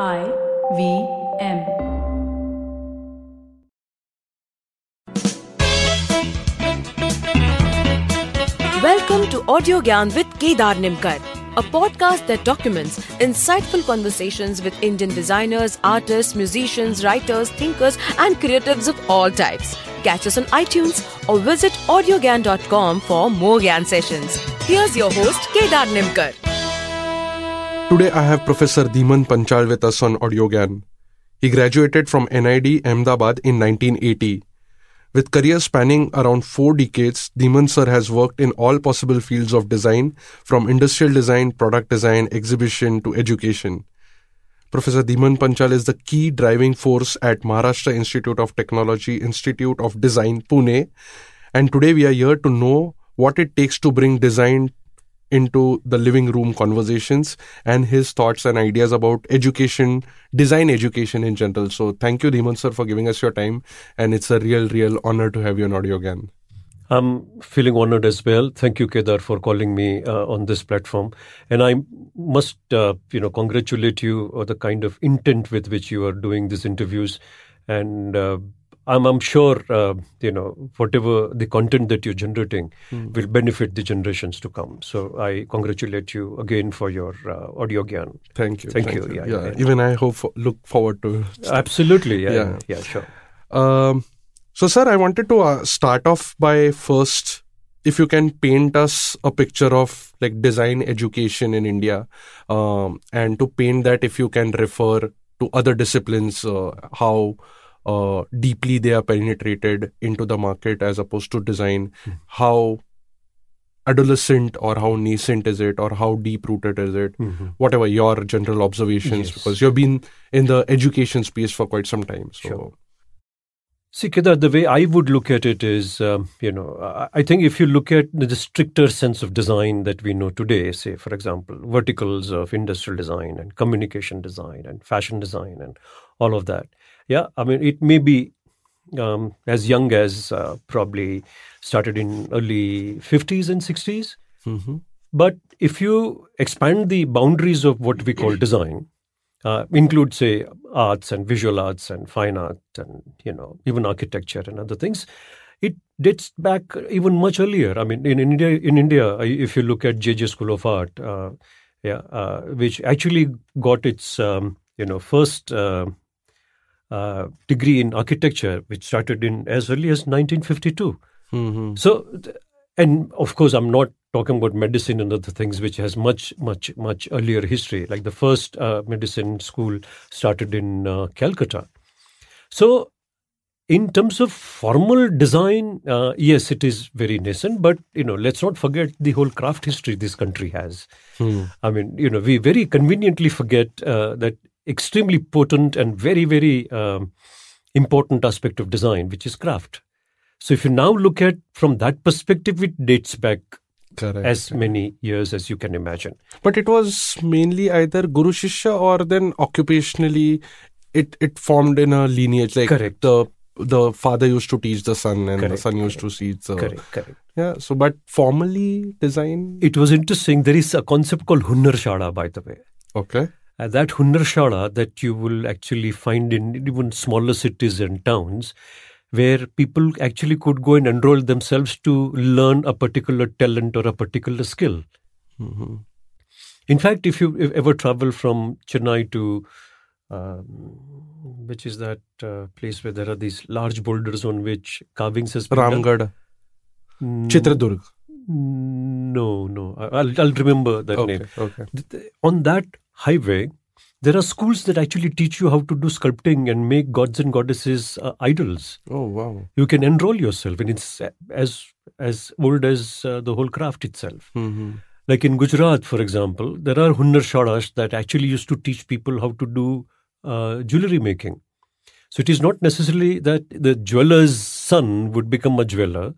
I V M. Welcome to Audio Gyan with Kedar Nimkar, a podcast that documents insightful conversations with Indian designers, artists, musicians, writers, thinkers, and creatives of all types. Catch us on iTunes or visit audiogyan.com for more Gyan sessions. Here's your host, Kedar Nimkar. Today I have Professor Dhimant Panchal with us on AudioGyan. He graduated from NID Ahmedabad in 1980. With career spanning around four decades, Dhimant sir has worked in all possible fields of design, from industrial design, product design, exhibition to education. Professor Dhimant Panchal is the key driving force at Maharashtra Institute of Technology, Institute of Design, Pune. And today we are here to know what it takes to bring design into the living room conversations and his thoughts and ideas about education, design education in general. So thank you, Dhimant sir, for giving us your time. And it's a real, real honor to have you on Audio Gyan. I'm feeling honored as well. Thank you, Kedar, for calling me uh, on this platform. And I must, uh, you know, congratulate you on the kind of intent with which you are doing these interviews. And uh, I'm, I'm sure, uh, you know, whatever the content that you're generating Mm. will benefit the generations to come. So I congratulate you again for your uh, audio gyan. Thank you. Thank you. Yeah, yeah, yeah. Even I hope look forward to. Absolutely. Yeah. Yeah. Yeah, sure. Um, so, sir, I wanted to uh, start off by first, if you can paint us a picture of like design education in India, um, and to paint that, if you can refer to other disciplines, uh, how uh, deeply they are penetrated into the market as opposed to design, Hmm. how adolescent or how nascent is it, or how deep rooted is it? Mhm. Whatever your general observations, Yes. because you've been in the education space for quite some time. So, Sure. See, Kedar, the way I would look at it is, um, you know, I- I think if you look at the stricter sense of design that we know today, say, for example, verticals of industrial design and communication design and fashion design and all of that, yeah, I mean, it may be um, as young as uh, probably started in early 50s and 60s. Mhm. But if you expand the boundaries of what we call design, uh, include say arts and visual arts and fine art and you know even architecture and other things, it dates back even much earlier. I mean, in India, in India, if you look at JJ School of Art, uh, yeah, uh, which actually got its um, you know first. Uh, degree in architecture, which started in as early as 1952. Mhm. So, and of course, I'm not talking about medicine and other things, which has much, much, much earlier history. Like the first uh, medicine school started in uh, Calcutta. So, in terms of formal design, uh, yes, it is very nascent. But you know, let's not forget the whole craft history this country has. Hmm. I mean, you know, we very conveniently forget uh, that extremely potent and very, very um, important aspect of design, which is craft. So, if you now look at from that perspective, it dates back Correct. as many years as you can imagine. But it was mainly either Guru Shishya or then occupationally it, it formed in a lineage. Like Correct. the the father used to teach the son and the Correct, son used to teach the Correct, correct. Yeah. So but formally design It was interesting. There is a concept called Hunnar Shala, by the way. okay. Uh, that Hunnar Shala that you will actually find in even smaller cities and towns, where people actually could go and enroll themselves to learn a particular talent or a particular skill. Mhm. In fact, if you ever travel from Chennai to, um, which is that uh, place where there are these large boulders on which carvings has been? Ramgarh, Mm, Chitradurg. No, no. I- I'll, I'll remember that Okay. name. Okay. On that highway, there are schools that actually teach you how to do sculpting and make gods and goddesses uh, idols. Oh wow. You can enroll yourself, and it's as as old as uh, the whole craft itself. hmm Like in Gujarat, for example, there are Hunnar Shalas that actually used to teach people how to do uh, jewelry making. So it is not necessarily that the jeweler's son would become a jeweler,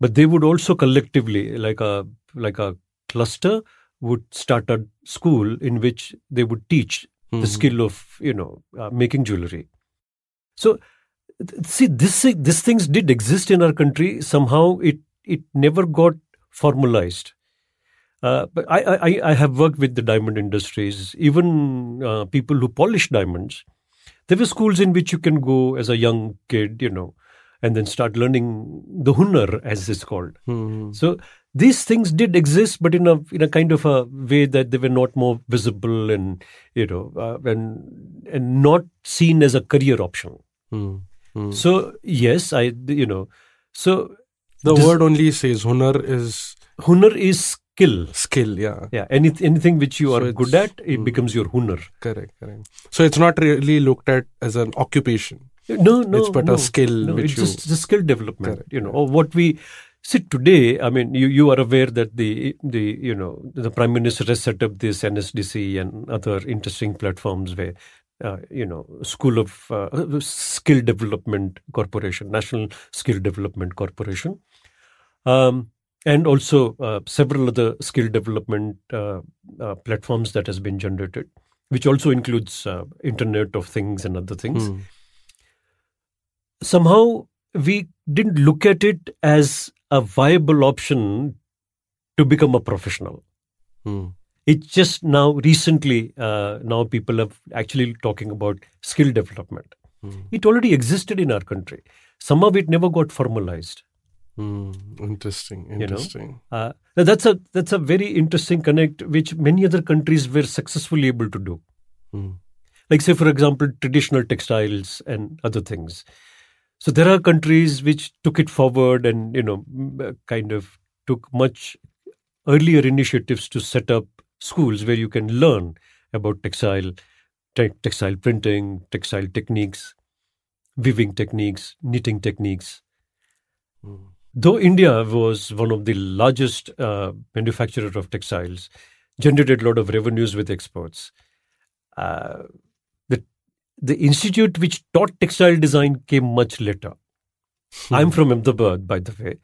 but they would also collectively, like a like a cluster, would start a school in which they would teach the skill of you know uh, making jewelry. So see this these things did exist in our country. Somehow it it never got formalized. Uh, but I, I, I have worked with the diamond industries, even uh, people who polish diamonds. There were schools in which you can go as a young kid, you know, and then start learning the hunar, as it's called. Hmm. So these things did exist, but in a in a kind of a way that they were not more visible and you know uh, and and not seen as a career option. Hmm. Hmm. So yes, I you know, so The this- word only says hunar is hunar is skill. skill. Yeah, Yeah, any, anything which you So are good at, it Hmm. becomes your hunar. correct, correct. So it's not really looked at as an occupation. No, no, It's but a skill No, which it's you- just the skill development. Correct, you know, or what we see today. I mean, you you are aware that the the you know the prime minister has set up this NSDC and other interesting platforms where. Uh, you know, School of uh, Skill Development Corporation, National Skill Development Corporation, um, and also uh, several other skill development uh, uh, platforms that has been generated, which also includes uh, Internet of Things and other things Hmm. somehow we didn't look at it as a viable option to become a professional. Hmm. It's just now recently, uh, now people are actually talking about skill development. Hmm. It already existed in our country. Some of it never got formalized. Hmm. Interesting. know? Interesting. Uh, now that's a that's a very interesting connect, which many other countries were successfully able to do. Hmm. like say for example traditional textiles and other things so there are countries which took it forward and you know uh, kind of took much earlier initiatives to set up schools where you can learn about textile te- textile printing textile techniques weaving techniques knitting techniques Hmm. though India was one of the largest uh, manufacturer of textiles, generated a lot of revenues with exports. Uh, the institute which taught textile design came much later. I'm from Ahmedabad, by the way,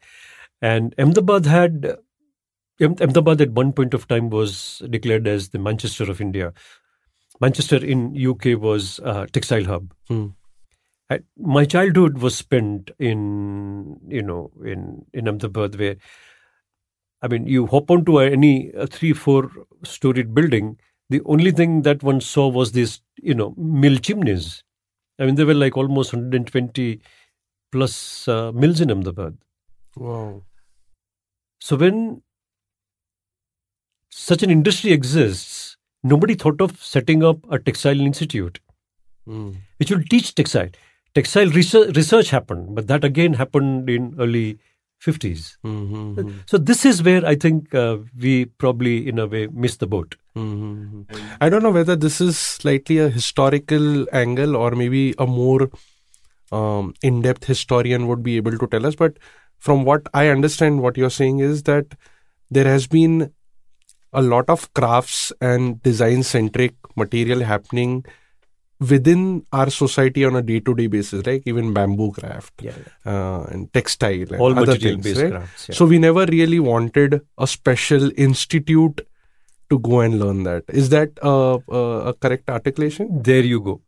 and Ahmedabad had Ahmedabad at one point of time was declared as the Manchester of India. Manchester in UK was a textile hub. Hmm. I, my childhood was spent in you know in in Ahmedabad where I mean you hop onto any a three four storied building the only thing that one saw was these you know mill chimneys I mean there were like almost 120 plus uh, mills in Ahmedabad Wow. so when such an industry exists nobody thought of setting up a textile institute Hmm. which will teach textile. Textile research, research happened, but that again happened in early 50s. Hmm. Hmm. Hmm. So this is where I think uh, we probably, in a way, missed the boat. Mhm. I don't know whether this is slightly a historical angle or maybe a more um, in depth historian would be able to tell us. But from what I understand, what you're saying is that there has been a lot of crafts and design centric material happening within our society on a day to day basis, right? Even bamboo craft Yeah, uh, and textile and all other things, based right? crafts. Yeah. So we never really wanted a special institute to go and learn that. Is that uh, a correct articulation? there you go.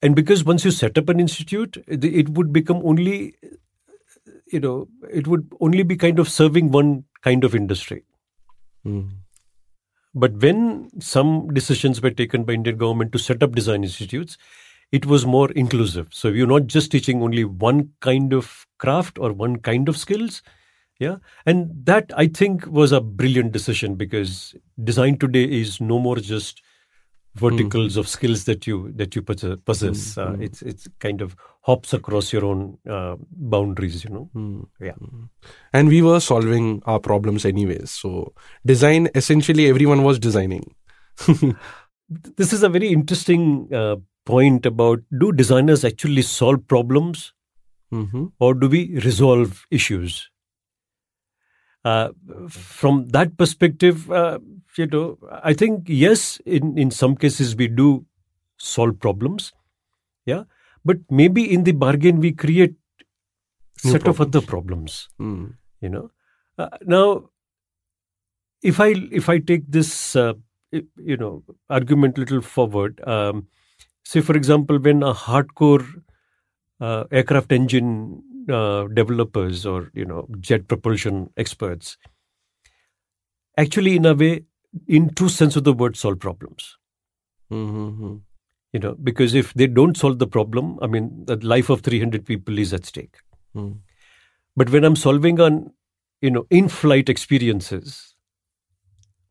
And because once you set up an institute, it it would become only, you know, it would only be kind of serving one kind of industry. Mm. But when some decisions were taken by Indian government to set up design institutes, it was more inclusive. So you're not just teaching only one kind of craft or one kind of skills. Yeah. And that I think was a brilliant decision because design today is no more just hmm. verticals of skills that you that you possess. possess. Uh, hmm. it's it's kind of hops across your own uh, boundaries, you know. Mm. Yeah. And we were solving our problems anyways. So design, essentially, everyone was designing. this is a very interesting uh, point about do designers actually solve problems hmm or do we resolve issues? Uh, from that perspective, uh, you know, I think yes, in in some cases we do solve problems, yeah, but maybe in the bargain we create New set of other problems. Mm. You know, uh, now if I if I take this uh, you know argument little forward, um, say for example, when a hardcore uh, aircraft engine uh, developers or you know jet propulsion experts actually, in a way, in true sense of the word, solve problems. Mm-hmm. You know, because if they don't solve the problem, I mean, the life of 300 people is at stake. Mm. But when I'm solving on, you know, in-flight experiences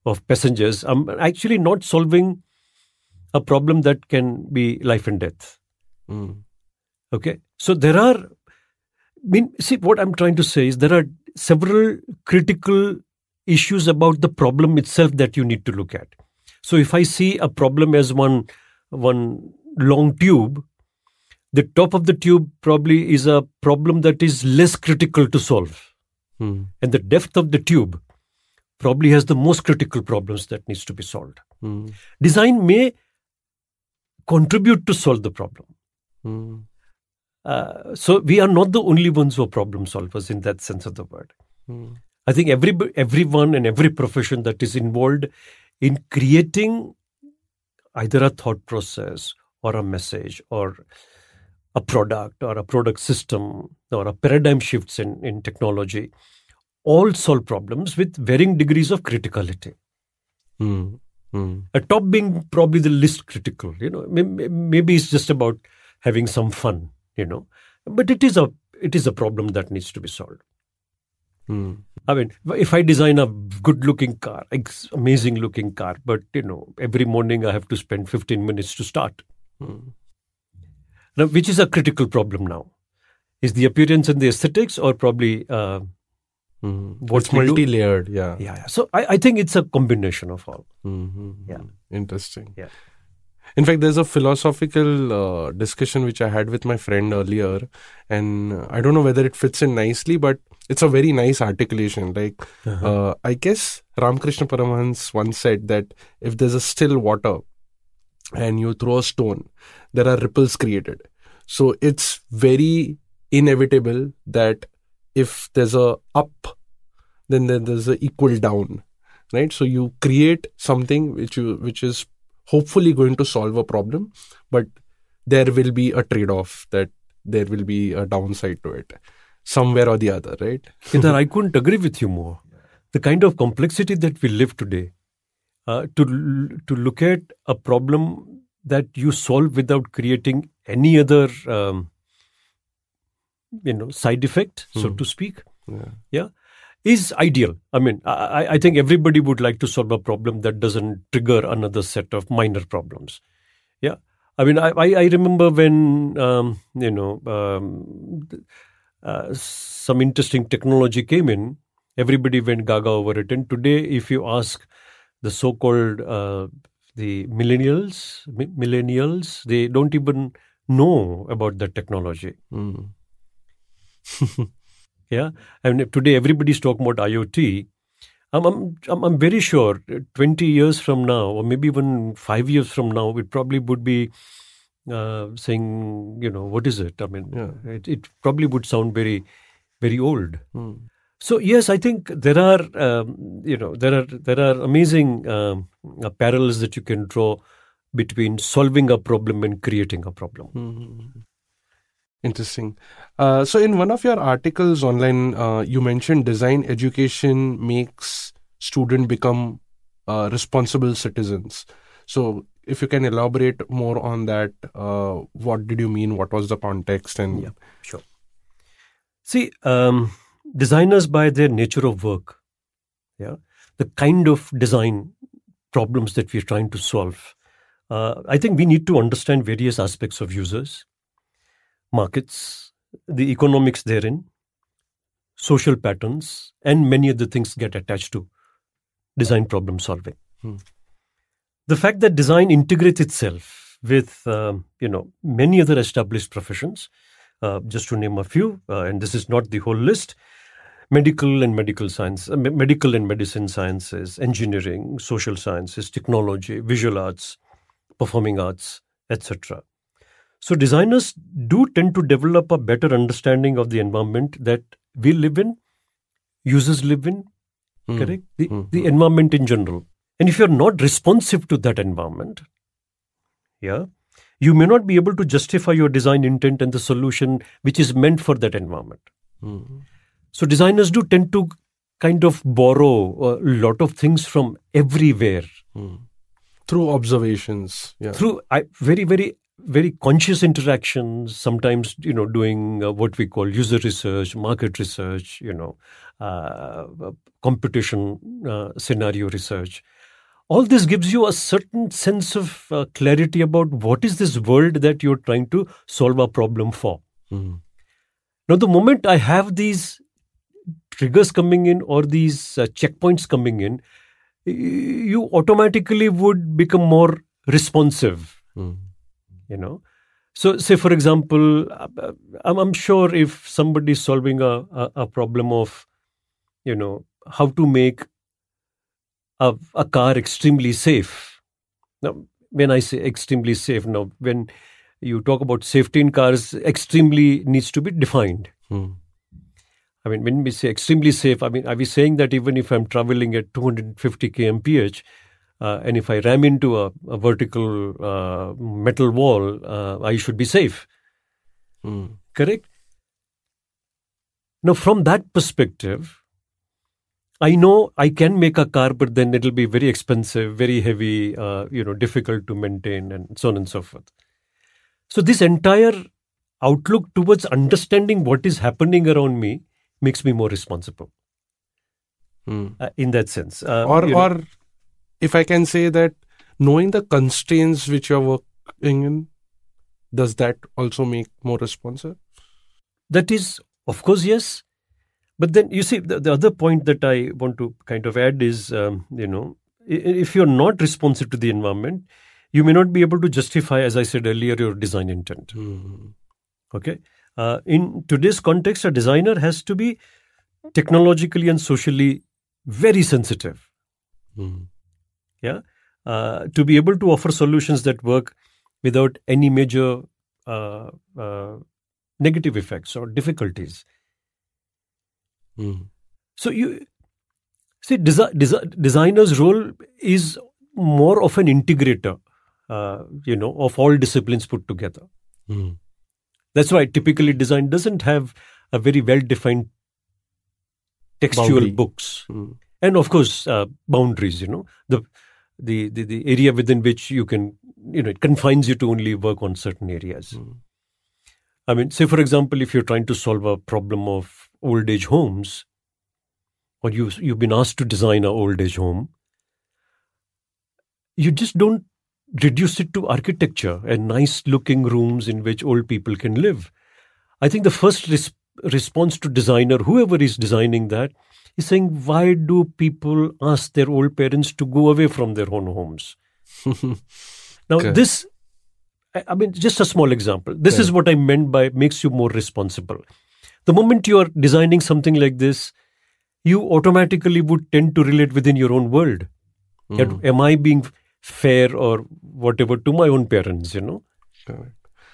of passengers, I'm actually not solving a problem that can be life and death. Mm. Okay, so there are. I mean, see, what I'm trying to say is there are several critical issues about the problem itself that you need to look at. So, if I see a problem as one one long tube, the top of the tube probably is a problem that is less critical to solve, Mm. and the depth of the tube probably has the most critical problems that needs to be solved. Mm. Design may contribute to solve the problem. Mm. Uh, so we are not the only ones who are problem solvers in that sense of the word. I think every everyone and every profession that is involved in creating either a thought process or a message or a product or a product system or a paradigm shifts in, in technology all solve problems with varying degrees of criticality. Mm. Mm. A top being probably the least critical. You know, May- may- maybe it's just about having some fun. You know, but it is a it is a problem that needs to be solved. Mm. I mean, if I design a good looking car, amazing looking car, but you know, every morning I have to spend 15 minutes to start, Mm. now, which is a critical problem now. Is the appearance and the aesthetics, or probably, uh, Mm. What it's we do- multi-layered. Yeah. yeah, yeah. So I, I think it's a combination of all. Mm-hmm. Yeah. Interesting. Yeah. In fact, there's a philosophical uh, discussion which I had with my friend earlier, and I don't know whether it fits in nicely, but it's a very nice articulation. Like, uh, I guess Ramakrishna Paramahans once said that if there's a still water and you throw a stone, there are ripples created. So it's very inevitable that if there's a up, then there's a equal down, right? So you create something which you which is hopefully going to solve a problem, but there will be a trade-off that there will be a downside to it, somewhere or the other, right? Kedar, I couldn't agree with you more. The kind of complexity that we live today, uh, to to look at a problem that you solve without creating any other, um, you know, side effect, so Hmm. to speak, Yeah. yeah, is ideal. I mean, I, I- think everybody would like to solve a problem that doesn't trigger another set of minor problems. Yeah. I mean, I, I, I remember when, um, you know, um, uh, some interesting technology came in, everybody went gaga over it. And today, if you ask the so called uh, the millennials, mi- millennials, they don't even know about the technology. Mm. Yeah, and today everybody's talking about IoT. I'm, I'm, I'm, very sure uh, 20 years from now, or maybe even five years from now, it probably would be uh, saying, you know, what is it? I mean, Yeah. it, it probably would sound very, very old. Mm. So yes, I think there are, um, you know, there are there are amazing um, uh, parallels that you can draw between solving a problem and creating a problem. Mhm. Interesting. Uh, so, in one of your articles online, uh, you mentioned design education makes student become uh, responsible citizens. So, if you can elaborate more on that, uh, what did you mean? What was the context? And Yeah. Sure. See, um, designers by their nature of work, yeah, the kind of design problems that we're trying to solve, uh, I think we need to understand various aspects of users, markets, the economics therein, social patterns, and many other things get attached to design problem solving. Hmm. The fact that design integrates itself with, um, you know, many other established professions uh, just to name a few, uh, and this is not the whole list medical and medical science, uh, medical and medicine sciences, engineering, social sciences, technology, visual arts, performing arts, etc. So, designers do tend to develop a better understanding of the environment that we live in, users live in, Mm. correct? The, Mm. the environment in general. And if you're not responsive to that environment, yeah, you may not be able to justify your design intent and the solution which is meant for that environment. Mm. So designers do tend to kind of borrow a lot of things from everywhere Through observations. Yeah. through I, very very very conscious interactions sometimes you know doing uh, what we call user research market research you know uh, competition uh, scenario research all this gives you a certain sense of uh, clarity about what is this world that you're trying to solve a problem for Mm. now the moment i have these triggers coming in or these uh, checkpoints coming in you automatically would become more responsive Mm. You know. So say for example i'm, I'm sure if somebody is solving a, a, a problem of you know how to make a, a car extremely safe. Now when i say extremely safe now when you talk about safety in cars extremely needs to be defined. Mm. I mean, when we say extremely safe, I mean, are we saying that even if I'm traveling at 250 kmph, uh, and if I ram into a, a vertical uh, metal wall, uh, I should be safe? Mm. Correct? Now, from that perspective, I know I can make a car, but then it'll be very expensive, very heavy, uh, you know, difficult to maintain, and so on and so forth. So, this entire outlook towards understanding what is happening around me makes me more responsible Mm. uh, in that sense. Uh, or you know, or if I can say that knowing the constraints which you're working in, does that also make more responsive? that is, of course, yes. But then you see, the, the other point that I want to kind of add is, um, you know, if you're not responsive to the environment, you may not be able to justify, as I said earlier, your design intent. Mm. Okay. Uh, in today's context, a designer has to be technologically and socially very sensitive. Mm. Yeah. Uh, to be able to offer solutions that work without any major uh, uh, negative effects or difficulties. Mm. So you see, desi- desi- designer's role is more of an integrator, uh, you know, of all disciplines put together. Mm. That's why typically design doesn't have a very well-defined textual Boundary. books, Mm. and of course uh, boundaries. You know, the, the the the area within which you can, you know, it confines you to only work on certain areas. Mm. I mean, say for example, if you're trying to solve a problem of old age homes, or you you've been asked to design a old age home, you just don't reduce it to architecture and nice looking rooms in which old people can live. I think the first res- response to designer, whoever is designing that, is saying, why do people ask their old parents to go away from their own homes? Now, Okay. this, I mean, just a small example. This is what I meant by makes you more responsible. The moment you are designing something like this, you automatically would tend to relate within your own world. Mm. am I being fair or whatever to my own parents, you know? Correct.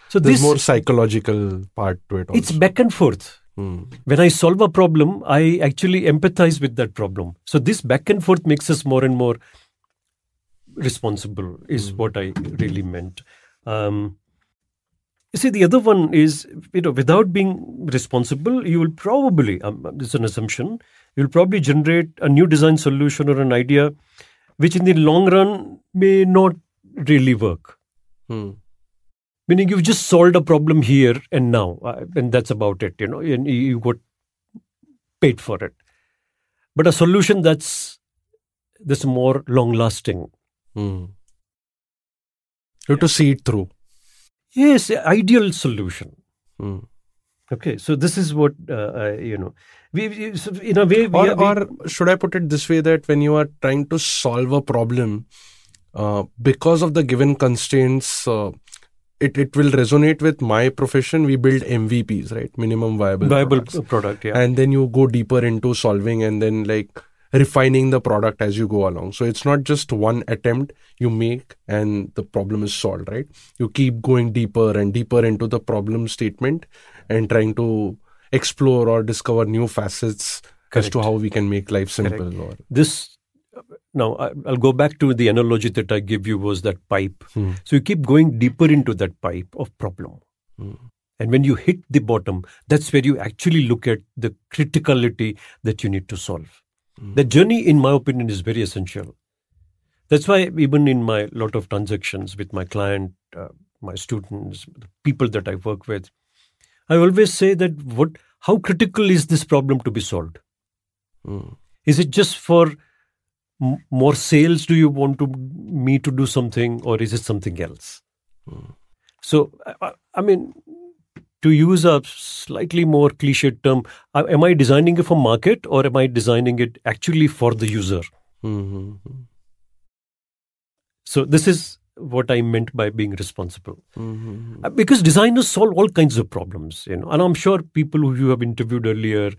So There's this, more psychological part to it. Also. it's back and forth. Mm. When I solve a problem, I actually empathize with that problem. So this back and forth makes us more and more responsible, is what I really meant. Um, you see, the other one is, you know, without being responsible, you will probably, um, this is an assumption, you'll probably generate a new design solution or an idea which in the long run may not really work. Mm. Meaning you've just solved a problem here and now, uh, and that's about it, you know, and you- got paid for it. But a solution that's that's more long lasting. Mm. You have to see it through. Yes, ideal solution. Mm. Okay, so this is what uh, you know. We, we so in a way, we or, we, or should I put it this way that when you are trying to solve a problem, uh, because of the given constraints, uh, it, it will resonate with my profession. We build MVPs, right? Minimum viable, viable products. product. Yeah, And then you go deeper into solving and then like refining the product as you go along. So it's not just one attempt you make and the problem is solved, right? You keep going deeper and deeper into the problem statement and trying to explore or discover new facets as to how we can make life simple or this now I- I'll go back to the analogy that I give you was that pipe. Hmm. So you keep going deeper into that pipe of problem. Hmm. And when you hit the bottom, that's where you actually look at the criticality that you need to solve. The journey, in my opinion, is very essential. That's why even in my lot of transactions with my client, uh, my students, the people that I work with, I always say that what, how critical is this problem to be solved? Mm. Is it just for m- more sales? Do you want to me to do something, or is it something else? So, I, I mean, to use a slightly more cliched term, uh, am I designing it for market, or am I designing it actually for the user? Mhm. So, this is what I meant by being responsible. Mhm. Uh, Because designers solve all kinds of problems, you know, and I'm sure people who you have interviewed earlier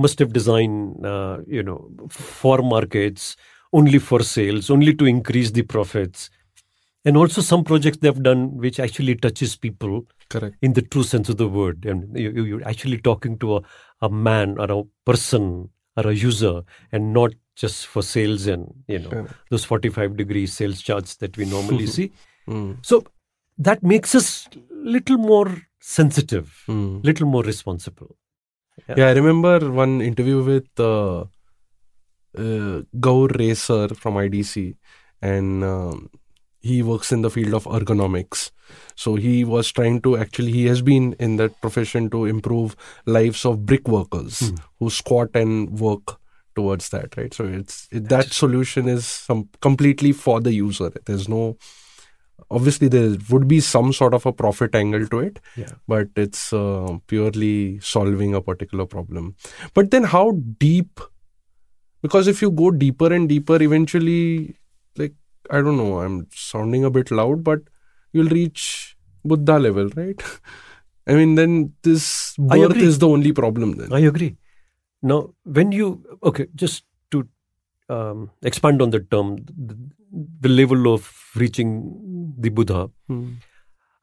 must have designed, uh, you know, for markets, only for sales, only to increase the profits, and also some projects they've done which actually touches people Correct. in the true sense of the word. And you, you're actually talking to a, a man or a person or a user, and not just for sales and you know Correct. those 45 degree sales charts that we normally see. Mm. So that makes us little more sensitive, Mm. little more responsible. Yeah, I remember one interview with uh, uh, Gaur Ray sir from IDC, and um, he works in the field of ergonomics. So he was trying to actually, he has been in that profession to improve lives of brick workers who squat and work towards that, right? So it's it, that solution is some completely for the user. There's no obviously there would be some sort of a profit angle to it Yeah. but it's uh, purely solving a particular problem but then how deep because if you go deeper and deeper eventually like i don't know i'm sounding a bit loud but you'll reach buddha level right i mean then this birth is the only problem then I agree. Now, when you okay, just um, expand on the term, the, the level of reaching the Buddha, Hmm.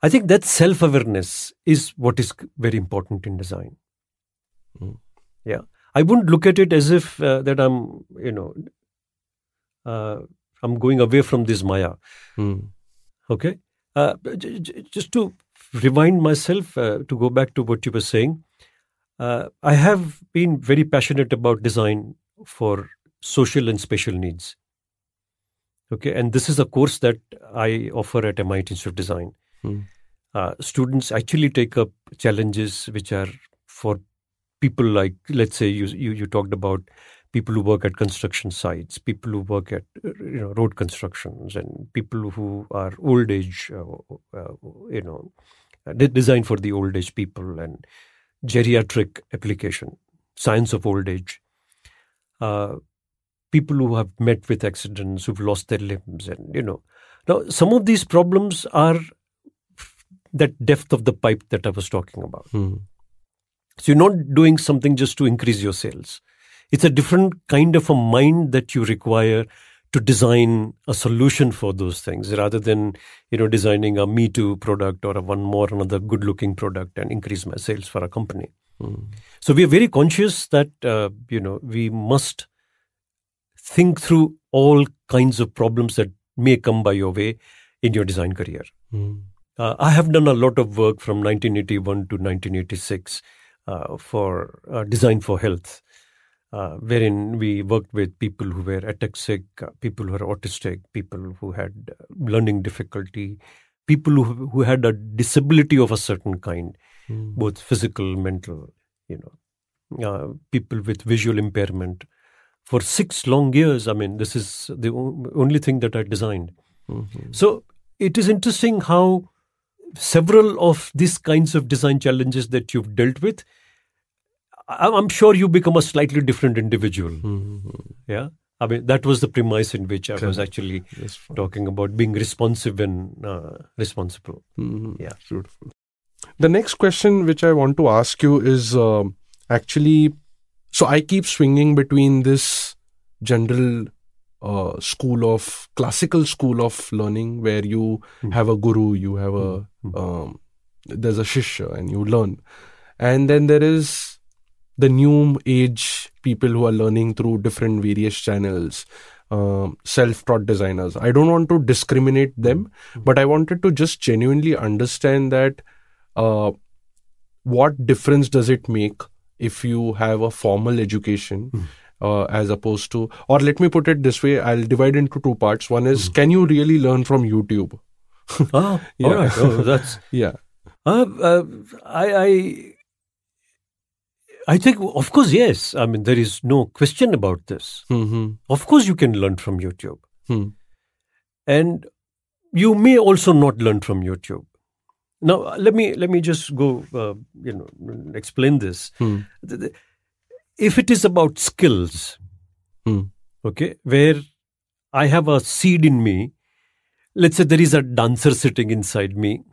I think that self awareness is what is very important in design. Hmm. Yeah, I wouldn't look at it as if uh, that I'm, you know, uh, I'm going away from this Maya. Hmm. Okay. Uh, j- j- just to remind myself, uh, to go back to what you were saying, uh, I have been very passionate about design for social and special needs. Okay. And this is a course that I offer at MIT Institute of Design. Hmm. Uh, students actually take up challenges which are for people like, let's say, you, you, you talked about people who work at construction sites, people who work at uh, you know road constructions, and people who are old age, uh, uh, you know, de- designed for the old age people and geriatric application, science of old age. Uh, people who have met with accidents, who've lost their limbs, and you know, now some of these problems are that depth of the pipe that I was talking about. Hmm. So you're not doing something just to increase your sales. It's a different kind of a mind that you require to design a solution for those things rather than you know designing a me too product or a one more another good looking product and increase my sales for a company Hmm. so we are very conscious that uh, you know we must think through all kinds of problems that may come by your way in your design career Hmm. uh, I have done a lot of work from 1981 to 1986 uh, for uh, Design for Health, uh, wherein we worked with people who were ataxic, uh, people who were autistic, people who had uh, learning difficulty, people who, who had a disability of a certain kind, Hmm. both physical, mental, you know, uh, people with visual impairment. For six long years, I mean, this is the only thing that I designed. Mhm. So it is interesting how several of these kinds of design challenges that you've dealt with, I'm sure you become a slightly different individual. Mhm. Yeah. I mean, that was the premise in which I was actually talking about being responsive and uh, responsible. Mhm. Yeah. Beautiful. The next question which I want to ask you is um actually so I keep swinging between this general uh, school of classical school of learning where you Hmm. have a guru, you have a Hmm. um, there's a shishya and you learn, and then there is the new age people who are learning through different various channels um, self-taught designers. I don't want to discriminate them but i wanted to just genuinely understand that uh, what difference does it make if you have a formal education uh, as opposed to, or let me put it this way: I'll divide into two parts. One is, can you really learn from YouTube? Ah, Yeah. all right. Oh, that's. Yeah. Uh, uh, I, I, I think, of course, yes. I mean, there is no question about this. hmm Of course, you can learn from YouTube, Hmm. and you may also not learn from YouTube. Now, let me let me just go. Uh, you know, explain this. Hmm. If it is about skills, Hmm. okay, where I have a seed in me. Let's say there is a dancer sitting inside me,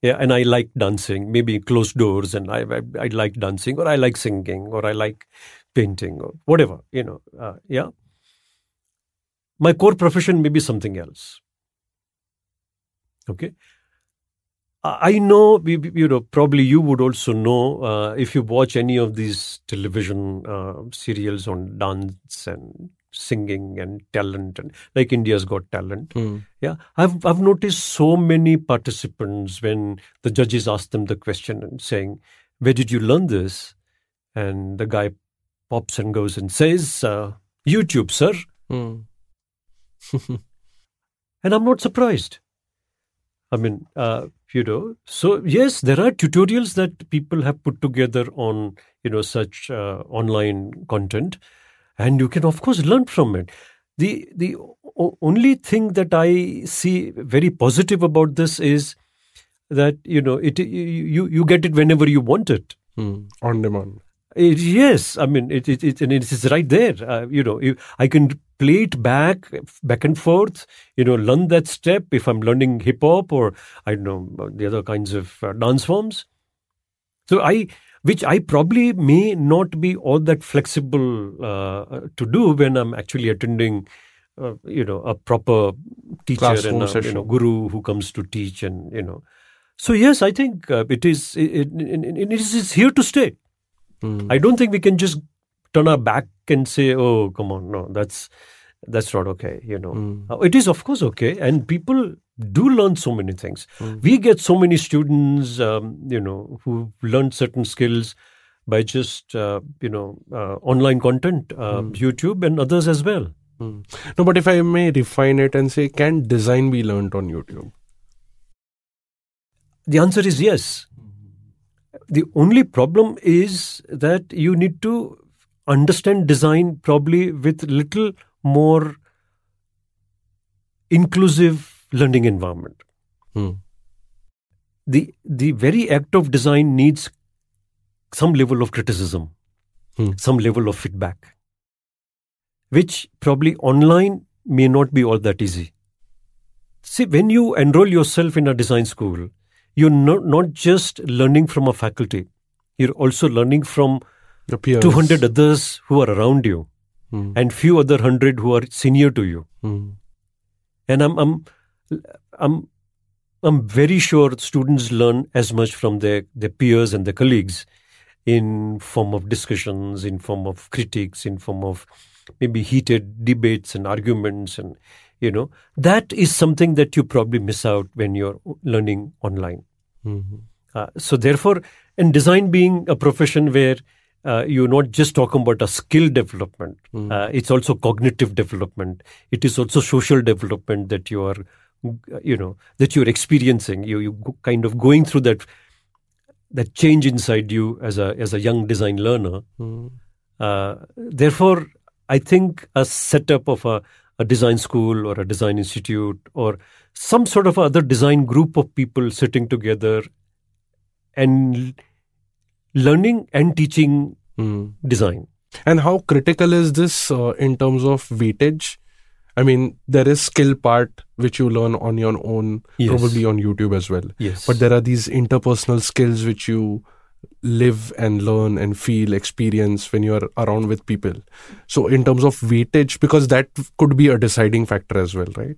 yeah, and I like dancing, maybe closed doors, and I, I I like dancing, or I like singing, or I like painting, or whatever, you know, uh, yeah. My core profession may be something else. Okay. I know, you know, probably you would also know uh, if you watch any of these television uh, serials on dance and singing and talent, and like India's Got Talent. Hmm. Yeah, I've I've noticed so many participants when the judges ask them the question and saying, "Where did you learn this?" and the guy pops and goes and says, uh, "YouTube, sir," Hmm. and I'm not surprised. I mean, uh, you know, so yes, there are tutorials that people have put together on you know such uh, online content, and you can of course learn from it. The the o- only thing that I see very positive about this is that you know it you you get it whenever you want it. Hmm. On demand. It, yes, I mean it, it, it and it is right there. Uh, you know, you, I can play it back, back and forth. You know, learn that step if I'm learning hip hop or I don't know the other kinds of uh, dance forms. So I, which I probably may not be all that flexible uh, to do when I'm actually attending. Uh, you know, a proper teacher Classroom and a you know, guru who comes to teach, and you know, so yes, I think uh, it is it, it, it, it is here to stay. Hmm. I don't think we can just turn our back and say, "Oh, come on, no, that's that's not okay." You know, Hmm. Uh, it is of course okay, and people do learn so many things. Hmm. We get so many students, um, you know, who learn certain skills by just uh, you know uh, online content, uh, Hmm. YouTube, and others as well. Hmm. No, but if I may refine it and say, can design be learned on YouTube? The answer is yes. The only problem is that you need to understand design probably with little more inclusive learning environment. Hmm. The the very act of design needs some level of criticism, Hmm. some level of feedback, which probably online may not be all that easy. See, when you enroll yourself in a design school, you're not, not just learning from a faculty, you're also learning from. 200 others who are around you Hmm. and few other hundred who are senior to you. Hmm. And I'm, I'm, I'm, I'm very sure students learn as much from their, their peers and their colleagues in form of discussions, in form of critiques, in form of maybe heated debates and arguments and you know that is something that you probably miss out when you're learning online Hmm. uh, so therefore in design being a profession where uh, you're not just talking about a skill development Hmm. uh, it's also cognitive development it is also social development that you are you know that you're experiencing you you kind of going through that that change inside you as a as a young design learner Hmm. uh, therefore i think a setup of a, a design school or a design institute or some sort of other design group of people sitting together and learning and teaching Hmm. design And how critical is this uh, in terms of weightage? I mean, there is skill part which you learn on your own, Yes. probably on YouTube as well. yes But there are these interpersonal skills which you live and learn and feel, experience when you're around with people. So, in terms of weightage, because that could be a deciding factor as well, right?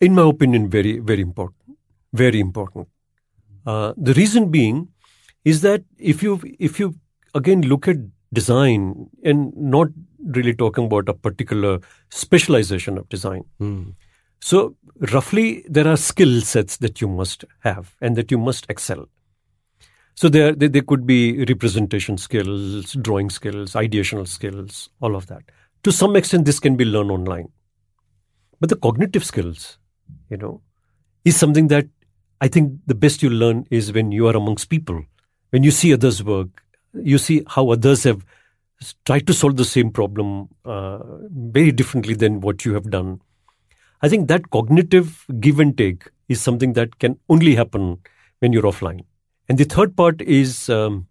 in my opinion, very, very important. Very important. Uh, the reason being is that if you if you again look at design and not really talking about a particular specialization of design. Hmm. So roughly there are skill sets that you must have and that you must excel. So there, there, there could be representation skills, drawing skills, ideational skills, all of that. To some extent, this can be learned online. But the cognitive skills, you know, is something that I think the best you learn is when you are amongst people, when you see others work, you see how others have tried to solve the same problem uh, very differently than what you have done. I think that cognitive give and take is something that can only happen when you're offline. And the third part is, um,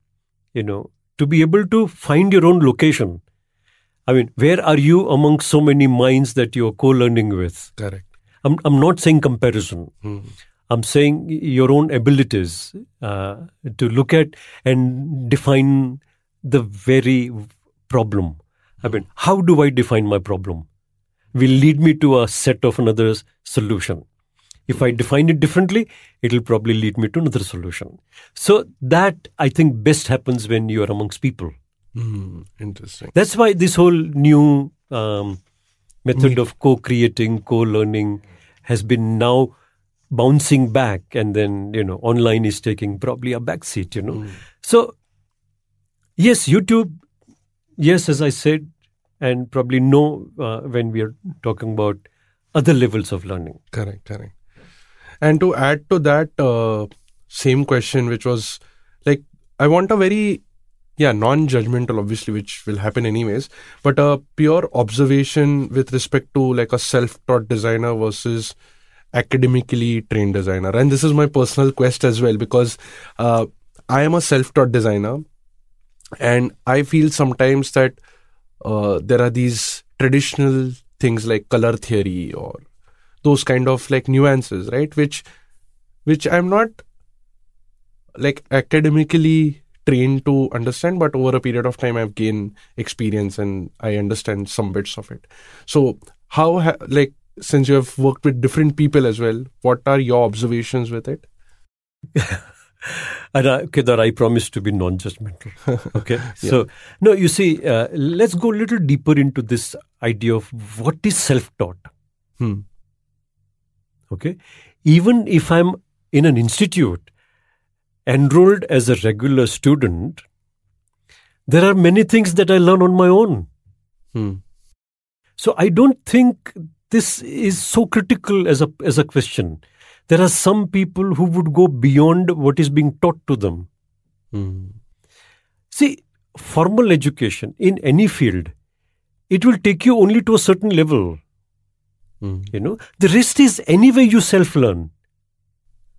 you know, to be able to find your own location. I mean, where are you among so many minds that you're co-learning with? Correct. I'm, I'm not saying comparison. Hmm. I'm saying your own abilities uh, to look at and define the very problem. I mean, how do I define my problem? Will lead me to a set of another solution. If I define it differently, it'll probably lead me to another solution. So that I think best happens when you are amongst people. Hmm. Interesting. That's why this whole new um, method of co-creating, co-learning has been now bouncing back, and then you know online is taking probably a back seat. You know, so yes, YouTube. Yes, as I said, and probably no uh, when we are talking about other levels of learning. Correct, correct. And to add to that, uh, same question, which was like, I want a very, yeah, non judgmental, obviously, which will happen anyways, but a pure observation with respect to like a self taught designer versus academically trained designer. And this is my personal quest as well because uh, I am a self taught designer. And I feel sometimes that uh, there are these traditional things like color theory or those kind of like nuances right? Which which i'm not like academically trained to understand but over a period of time i've gained experience and i understand some bits of it. So how ha- like since you have worked with different people as well what are your observations with it And I, Kedar, I promise to be non-judgmental. Okay, so no, you see, uh, let's go a little deeper into this idea of what is self-taught. hmm. Okay, even if I'm in an institute, enrolled as a regular student, there are many things that I learn on my own. Hmm. So I don't think this is so critical as a as a question. There are some people who would go beyond what is being taught to them. Hmm. See, formal education in any field, it will take you only to a certain level. Hmm. You know, the rest is anyway you self learn.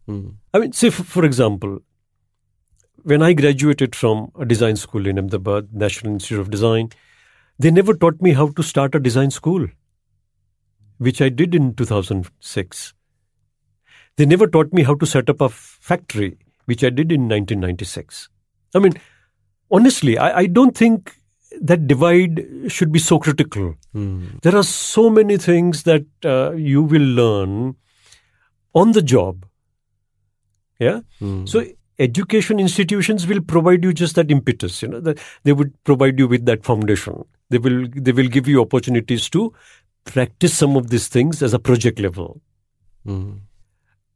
Hmm. I mean, say for, for example, when I graduated from a design school in Ahmedabad, National Institute of Design, they never taught me how to start a design school, which I did in 2006. They never taught me how to set up a factory, which I did in 1996. I mean, honestly, I, I don't think that divide should be so critical. Hmm. There are so many things that uh, you will learn on the job. Yeah. Hmm. So education institutions will provide you just that impetus. You know, that they would provide you with that foundation. They will they will give you opportunities to practice some of these things as a project level. Hmm.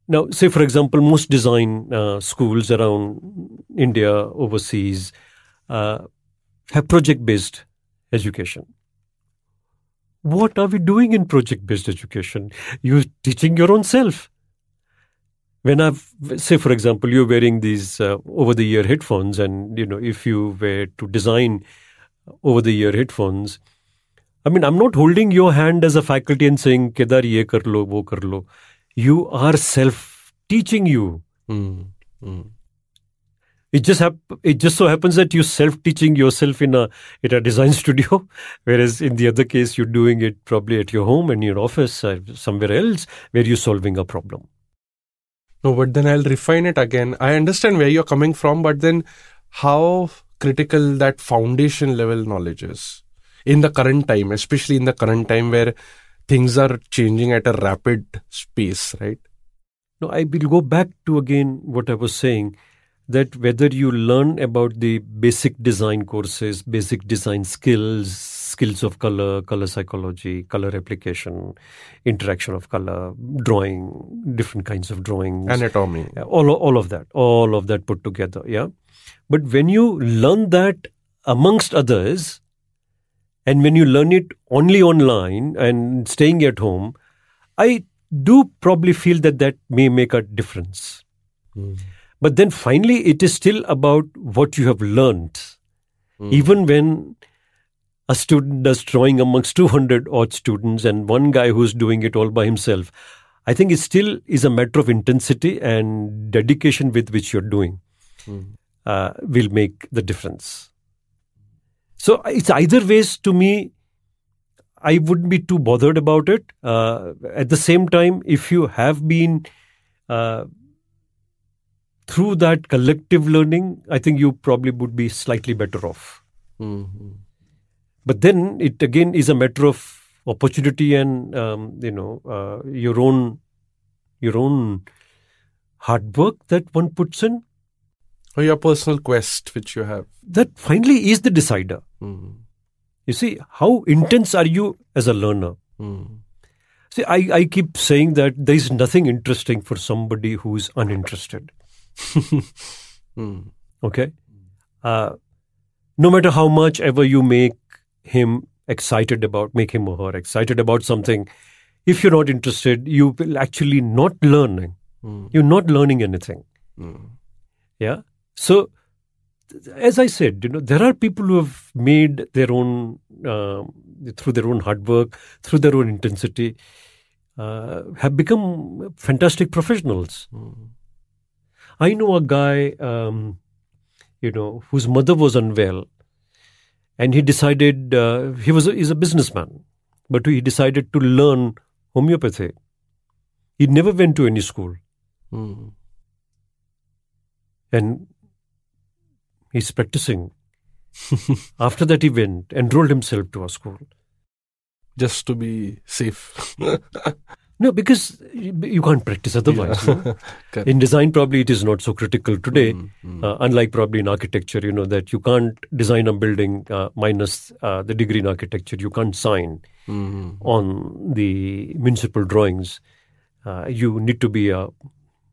Now, say for example, most design uh, schools around India, overseas, uh, have project-based education. What are we doing in project-based education? You're teaching your own self. When I've say, for example, you're wearing these uh, over-the-ear headphones, and you know, if you were to design over-the-ear headphones, I mean, I'm not holding your hand as a faculty and saying, "Kedar, ye kar lo, wo kar lo." You are self-teaching you. Hmm. Hmm. It just hap- it just so happens that you're self-teaching yourself in a in a design studio, whereas in the other case you're doing it probably at your home, in your office, or somewhere else where you're solving a problem. No, but then I'll refine it again. I understand where you're coming from, but then how critical that foundation level knowledge is in the current time, especially in the current time where things are changing at a rapid pace, right? No, I will go back to again what I was saying that whether you learn about the basic design courses, basic design skills, skills of color, color psychology, color application, interaction of color, drawing, different kinds of drawings, Anatomy. All all of that, all of that put together. Yeah. But when you learn that amongst others, and when you learn it only online and staying at home, I do probably feel that that may make a difference. Hmm. But then finally, it is still about what you have learned. Hmm. Even when a student does drawing amongst 200 odd students and one guy who's doing it all by himself, I think it still is a matter of intensity and dedication with which you're doing hmm. uh, will make the difference. So it's either ways to me. I wouldn't be too bothered about it. Uh, at the same time, if you have been uh, through that collective learning, I think you probably would be slightly better off. But then it again is a matter of opportunity and um, you know uh, your own your own hard work that one puts in. Or your personal quest, which you have. That finally is the decider. Mm-hmm. You see, how intense are you as a learner? Mm-hmm. See, I, I keep saying that there is nothing interesting for somebody who's uninterested. Mm. Okay? Uh, no matter how much ever you make him excited about, make him or her excited about something, if you're not interested, you will actually not learn. Mm. You're not learning anything. Mm. Yeah. So, as I said, you know, there are people who have made their own um through their own hard work, through their own intensity, uh, have become fantastic professionals. I know a guy, um, you know, whose mother was unwell, and he decided uh, he was a, a businessman, but he decided to learn homeopathy. He never went to any school, and he's practicing. After that, he went enrolled himself to a school. Just to be safe. No, because you can't practice otherwise. no? In design, probably it is not so critical today. Uh, unlike probably in architecture, you know that you can't design a building uh, minus uh, the degree in architecture. You can't sign on the municipal drawings. Uh, you need to be a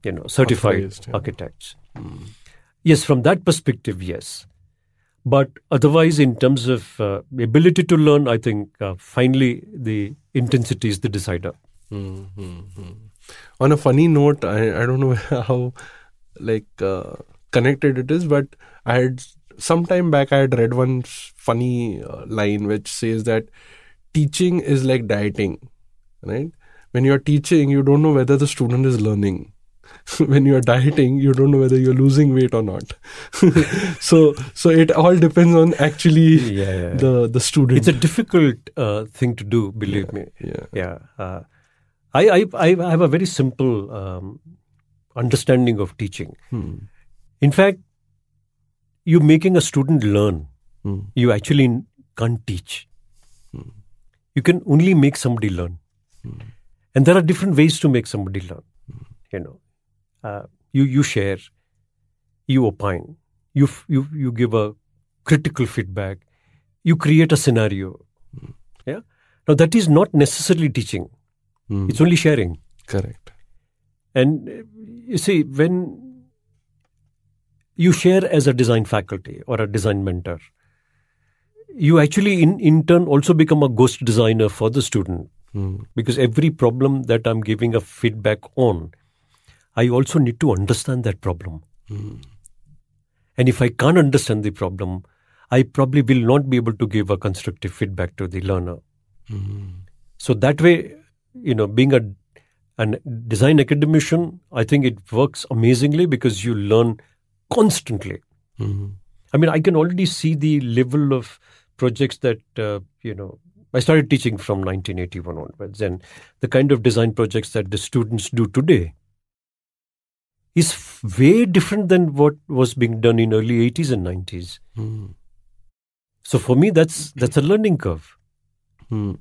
you know certified Authorized, yeah. architect. Yes, from that perspective, yes. But otherwise, in terms of uh, ability to learn, I think uh, finally the intensity is the decider. On a funny note, I, I don't know how like uh, connected it is, but I had some time back I had read one funny uh, line which says that teaching is like dieting, right? When you are teaching, you don't know whether the student is learning. when you are dieting, you don't know whether you're losing weight or not. so so it all depends on actually Yeah, yeah, yeah. the the student. It's a difficult uh, thing to do, believe me. yeah. Yeah. Uh, I, I, I have a very simple um, understanding of teaching. In fact, you're making a student learn, you actually can't teach. You can only make somebody learn. And there are different ways to make somebody learn. You know, uh, you, you share, you opine, you, you, you give a critical feedback, you create a scenario. Yeah. Now, that is not necessarily teaching. It's only sharing. Correct. And uh, you see, when you share as a design faculty or a design mentor, you actually, in, in turn, also become a ghost designer for the student. Because every problem that I'm giving a feedback on, I also need to understand that problem. Hmm. And if I can't understand the problem, I probably will not be able to give a constructive feedback to the learner. Hmm. So that way, you know, being a an design academician, I think it works amazingly because you learn constantly. Hmm. I mean, I can already see the level of projects that uh, you know. I started teaching from 1981 onwards, and the kind of design projects that the students do today is way different than what was being done in early 80s and 90s. So for me, that's that's a learning curve.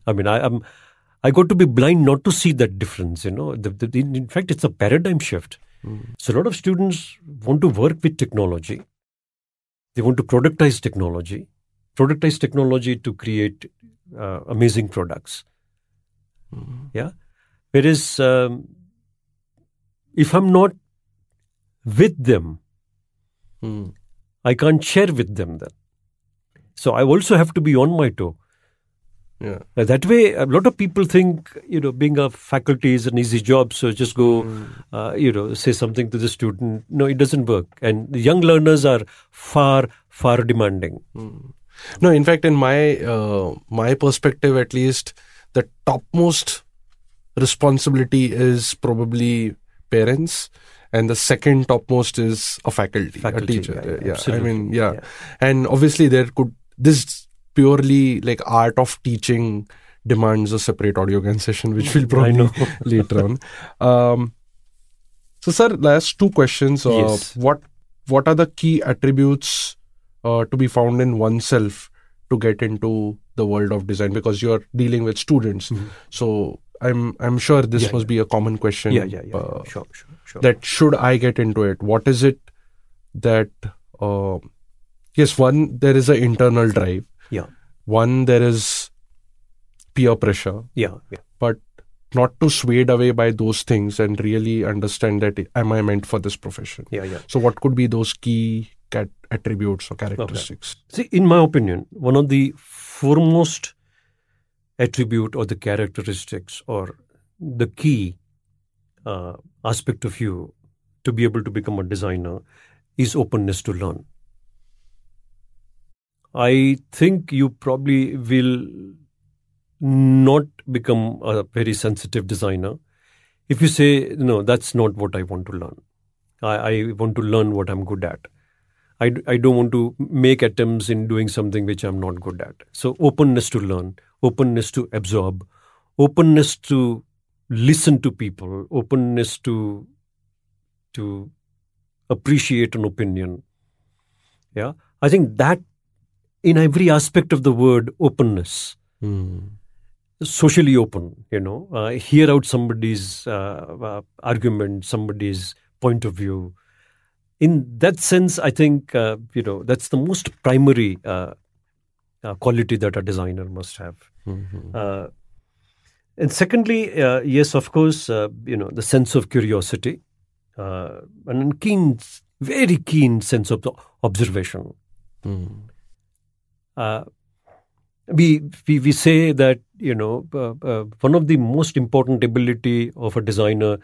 I mean, I am I got to be blind not to see that difference. You know, the, the, in fact, it's a paradigm shift. So a lot of students want to work with technology. They want to productize technology, productize technology to create uh, amazing products. Yeah, whereas um, if I'm not with them, I can't share with them then. So I also have to be on my toe. Yeah. That way, a lot of people think, you know, being a faculty is an easy job, so just go, uh, you know, say something to the student. No, it doesn't work. And the young learners are far, far demanding. No, in fact, in my uh, my perspective, at least, the topmost responsibility is probably parents, and the second topmost is a faculty, Faculty, a teacher. yeah, yeah, I mean, yeah. yeah. and obviously there could this purely like art of teaching demands a separate Audio Gyan session, which we'll probably know. later on. Um, so, sir, last two questions. Uh, Yes. What what are the key attributes uh, to be found in oneself to get into the world of design? Because you're dealing with students, so I'm I'm sure this. Yeah, must be a common question. Yeah, yeah, yeah. uh, sure, sure, sure. that should I get into it? What is it that? Uh, yes, one there is an internal drive. yeah, One there is peer pressure yeah, yeah. but not to swayed away by those things and really understand that am I meant for this profession? Yeah, yeah. So, what could be those key cat- attributes or characteristics? See, in my opinion, one of the foremost attribute or the characteristics or the key uh, aspect of you to be able to become a designer is openness to learn. I think you probably will not become a very sensitive designer if you say, no, that's not what I want to learn. I, I want to learn what I'm good at. I, I don't want to make attempts in doing something which I'm not good at. So, openness to learn, openness to absorb, openness to listen to people, openness to to appreciate an opinion. Yeah, I think that in every aspect of the word openness, socially open, you know, uh, hear out somebody's uh, uh, argument, somebody's point of view. In that sense, I think, uh, you know, that's the most primary uh, quality that a designer must have. Uh, and secondly, uh, yes, of course, uh, you know, the sense of curiosity uh, and keen, very keen sense of observation. Uh, we, we we say that you know one of the most important ability of a designer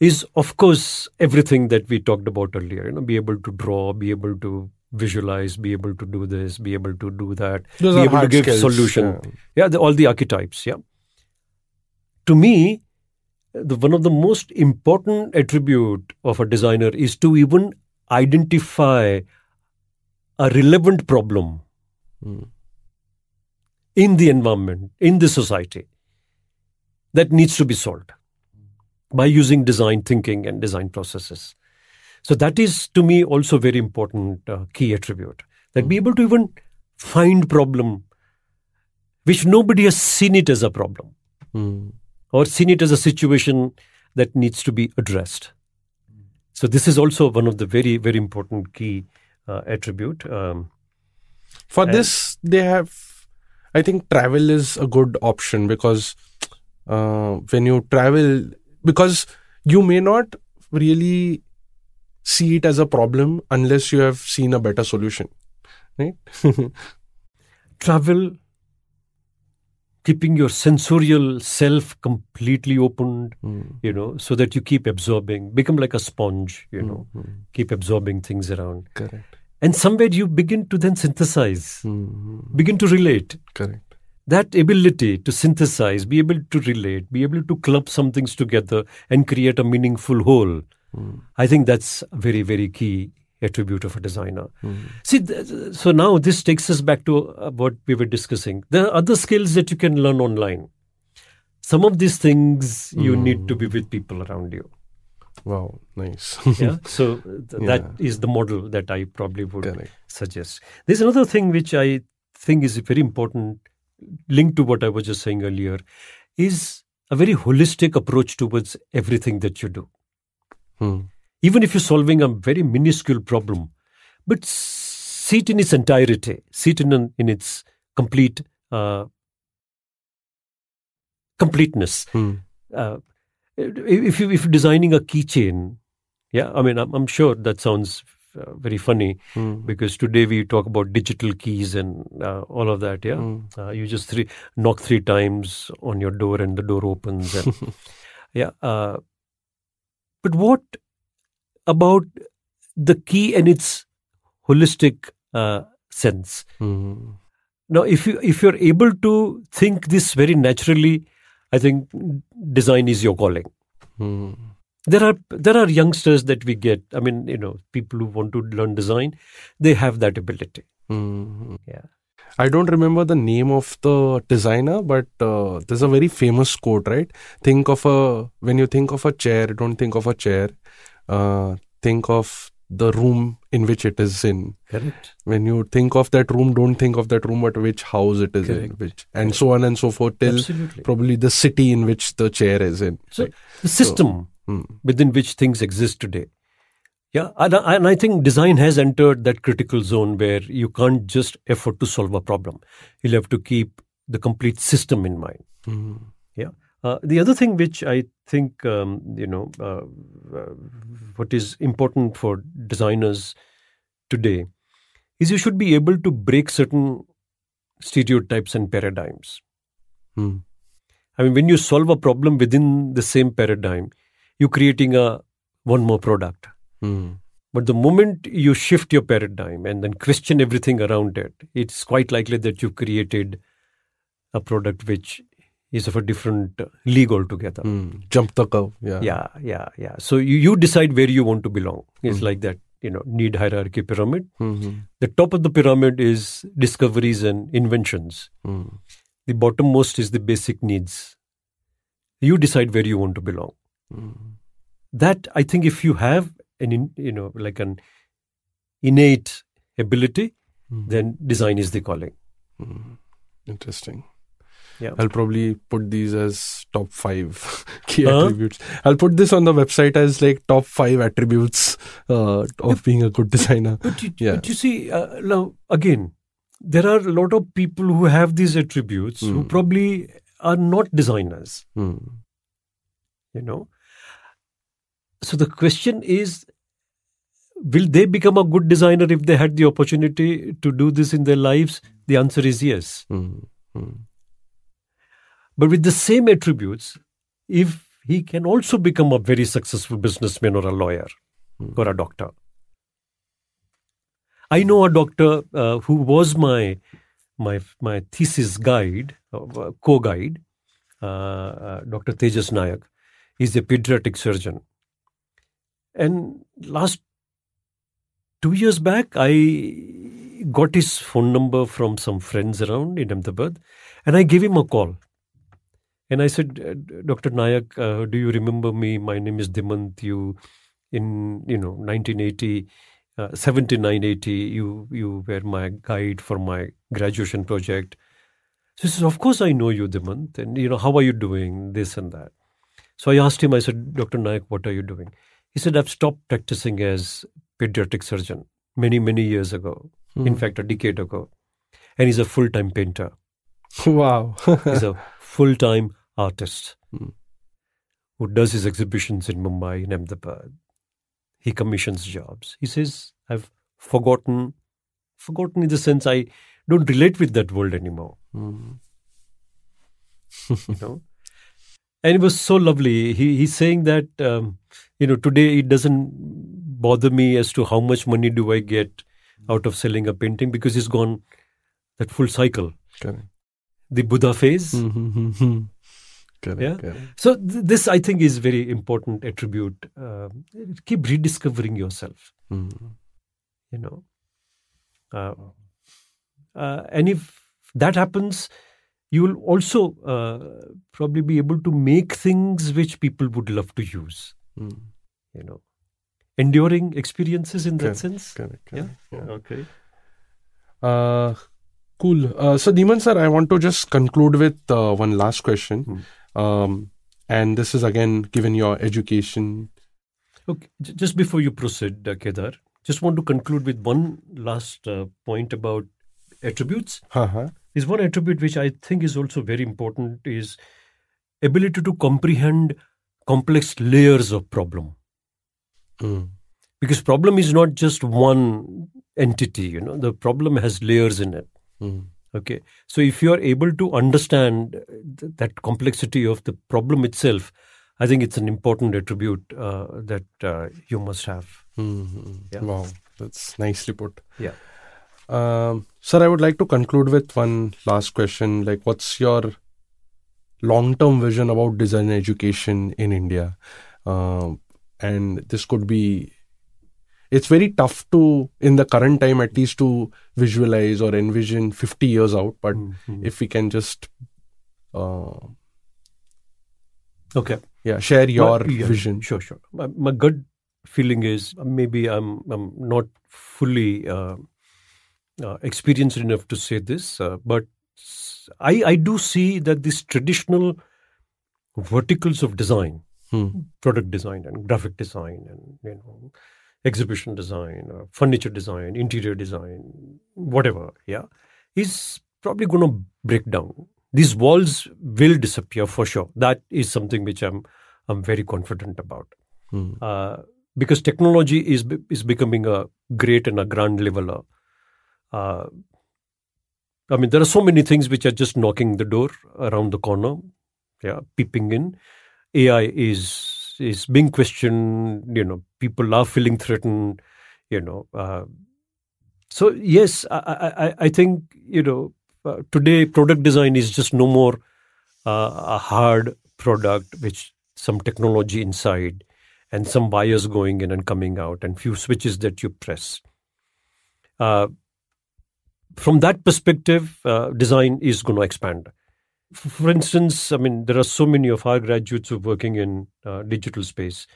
is of course everything that we talked about earlier you know be able to draw be able to visualize be able to do this be able to do that Those be able to give skills, solution yeah. yeah the, all the archetypes yeah to me the one of the most important attribute of a designer is to even identify a relevant problem hmm. in the environment, in the society, that needs to be solved by using design thinking and design processes. So that is to me also very important uh, key attribute that be able to even find problem which nobody has seen it as a problem or seen it as a situation that needs to be addressed. So this is also one of the very very important key uh, attribute. Um, For this, they have, I think travel is a good option because uh, when you travel, because you may not really see it as a problem unless you have seen a better solution, right? travel keeping your sensorial self completely opened hmm. you know so that you keep absorbing become like a sponge you hmm, know hmm. keep absorbing things around. Correct. and somewhere you begin to then synthesize. Begin to relate. Correct. that ability to synthesize be able to relate be able to club some things together and create a meaningful whole i think that's a very very key attribute of a designer. See th- so now this takes us back to uh, what we were discussing. There are other skills that you can learn online. Some of these things you need to be with people around you. Wow. Nice. yeah so th- that is the model that i probably would Correct. suggest. There's another thing which i think is very important linked to what i was just saying earlier is a very holistic approach towards everything that you do Hmm. even if you're solving a very minuscule problem but see it in its entirety see it in, in its complete uh, completeness Hmm. uh, if you if you're designing a keychain, yeah, I mean, I'm, I'm sure that sounds uh, very funny Mm. because today we talk about digital keys and uh, all of that. Yeah, Mm. uh, you just three, knock three times on your door and the door opens. And, yeah, uh, but what about the key and its holistic uh, sense? Mm. Now, if you if you're able to think this very naturally, I think design is your calling. Mm. There are there are youngsters that we get. I mean, you know, people who want to learn design, they have that ability. Mm. Yeah. I don't remember the name of the designer, but uh, there's a very famous quote, right? Think of a when you think of a chair, don't think of a chair. Uh, think of the room in which it is in. Correct. When you think of that room, don't think of that room, but which house it is in, which and so on and so forth till Absolutely. probably the city in which the chair is in. So right? the system Hmm. within which things exist today. Yeah, and, I- and I think design has entered that critical zone where you can't just effort to solve a problem. You'll have to keep the complete system in mind. Mm. Yeah. Uh, the other thing which I think, um, you know, uh, uh, what is important for designers today is you should be able to break certain stereotypes and paradigms. Mm. I mean, when you solve a problem within the same paradigm, you're creating a one more product. Mm. But the moment you shift your paradigm and then question everything around it, it's quite likely that you've created a product which is of a different league altogether. Mm. Jump the curve. Yeah. Yeah, yeah, yeah. So you, you decide where you want to belong. It's like that, you know, need hierarchy pyramid. Mm-hmm. The top of the pyramid is discoveries and inventions. Mm. The bottommost is the basic needs. You decide where you want to belong. Mm. That I think if you have an in, you know like an innate ability, Mm. then design is the calling. Mm. Interesting. Yeah. I'll probably put these as top five key Uh-huh. attributes. I'll put this on the website as like top five attributes uh, of being a good designer. But you, Yeah. but you see, uh, now again, there are a lot of people who have these attributes who Mm. probably are not designers. Mm. You know, so the question is. Will they become a good designer if they had the opportunity to do this in their lives? The answer is yes. Mm. Mm. But with the same attributes, if he can also become a very successful businessman or a lawyer or a doctor. I know a doctor uh, who was my my my thesis guide, uh, co-guide, uh, uh, Dr. Tejas Nayak. He's a pediatric surgeon. And last two years back, I got his phone number from some friends around in Ahmedabad, and I gave him a call. And I said, "Uh, Dr. Nayak, uh, do you remember me? My name is Dhimant. You, in you know 1980, uh, 79, you you were my guide for my graduation project. So he says, of course I know you, Dhimant, and you know how are you doing? This and that. So I asked him. I said, Dr. Nayak, what are you doing? He said, I've stopped practicing as pediatric surgeon many many years ago. In fact, a decade ago, and he's a full time painter. Wow. He's a full time artist Hmm. who does his exhibitions in Mumbai, in Ahmedabad. He commissions jobs. He says, I've forgotten, forgotten in the sense I don't relate with that world anymore, Mm. you know. And it was so lovely. He, he's saying that, um, you know, today it doesn't bother me as to how much money do I get out of selling a painting because it's gone that full cycle. Correct. The Buddha phase, Mhm. Correct. Yeah. correct. So th- this, I think, is very important attribute. Um keep rediscovering yourself. Mm. You know, uh, uh, and if that happens, you will also uh, probably be able to make things which people would love to use. Mm. You know, enduring experiences in that sense. Correct. Yeah. correct. Yeah. Okay. Uh, cool. Uh, so, Dhimant sir, I want to just conclude with uh, one last question. Hmm. Um, and this is again given your education. Okay. J- just before you proceed, uh, Kedar, just want to conclude with one last uh, point about attributes. Uh-huh. is one attribute which I think is also very important is ability to comprehend complex layers of problem. Mm. because problem is not just one entity you know the problem has layers in it Mm. okay so if you are able to understand th- that complexity of the problem itself i think it's an important attribute uh, that uh, you must have Mhm. Yeah. Wow, that's nicely put. yeah Um, sir, I would like to conclude with one last question. Like, what's your long-term vision about design education in India? Um, and this could be. It's very tough to, in the current time, at least, to visualize or envision 50 years out. But Mhm. if we can just, uh, okay yeah, share your yeah, vision. Sure, sure. My, my gut feeling is uh, maybe I'm I'm not fully uh, uh, experienced enough to say this, uh, but i do see that these traditional verticals of design, Hmm. product design and graphic design and you know exhibition design, uh, furniture design, interior design, whatever, yeah, is probably going to break down. These walls will disappear for sure. That is something which I'm I'm very confident about Hmm. uh, because technology is is becoming a great and a grand leveler. Uh, I mean, there are so many things which are just knocking the door around the corner, yeah, peeping in. AI is is being questioned. You know, people are feeling threatened. You know, uh, so yes, I, I I- think you know uh, today product design is just no more uh, a hard product which some technology inside and some wires going in and coming out and few switches that you press. Uh, from that perspective, uh, design is going to expand. For instance, I mean, there are so many of our graduates who are working in uh, digital space,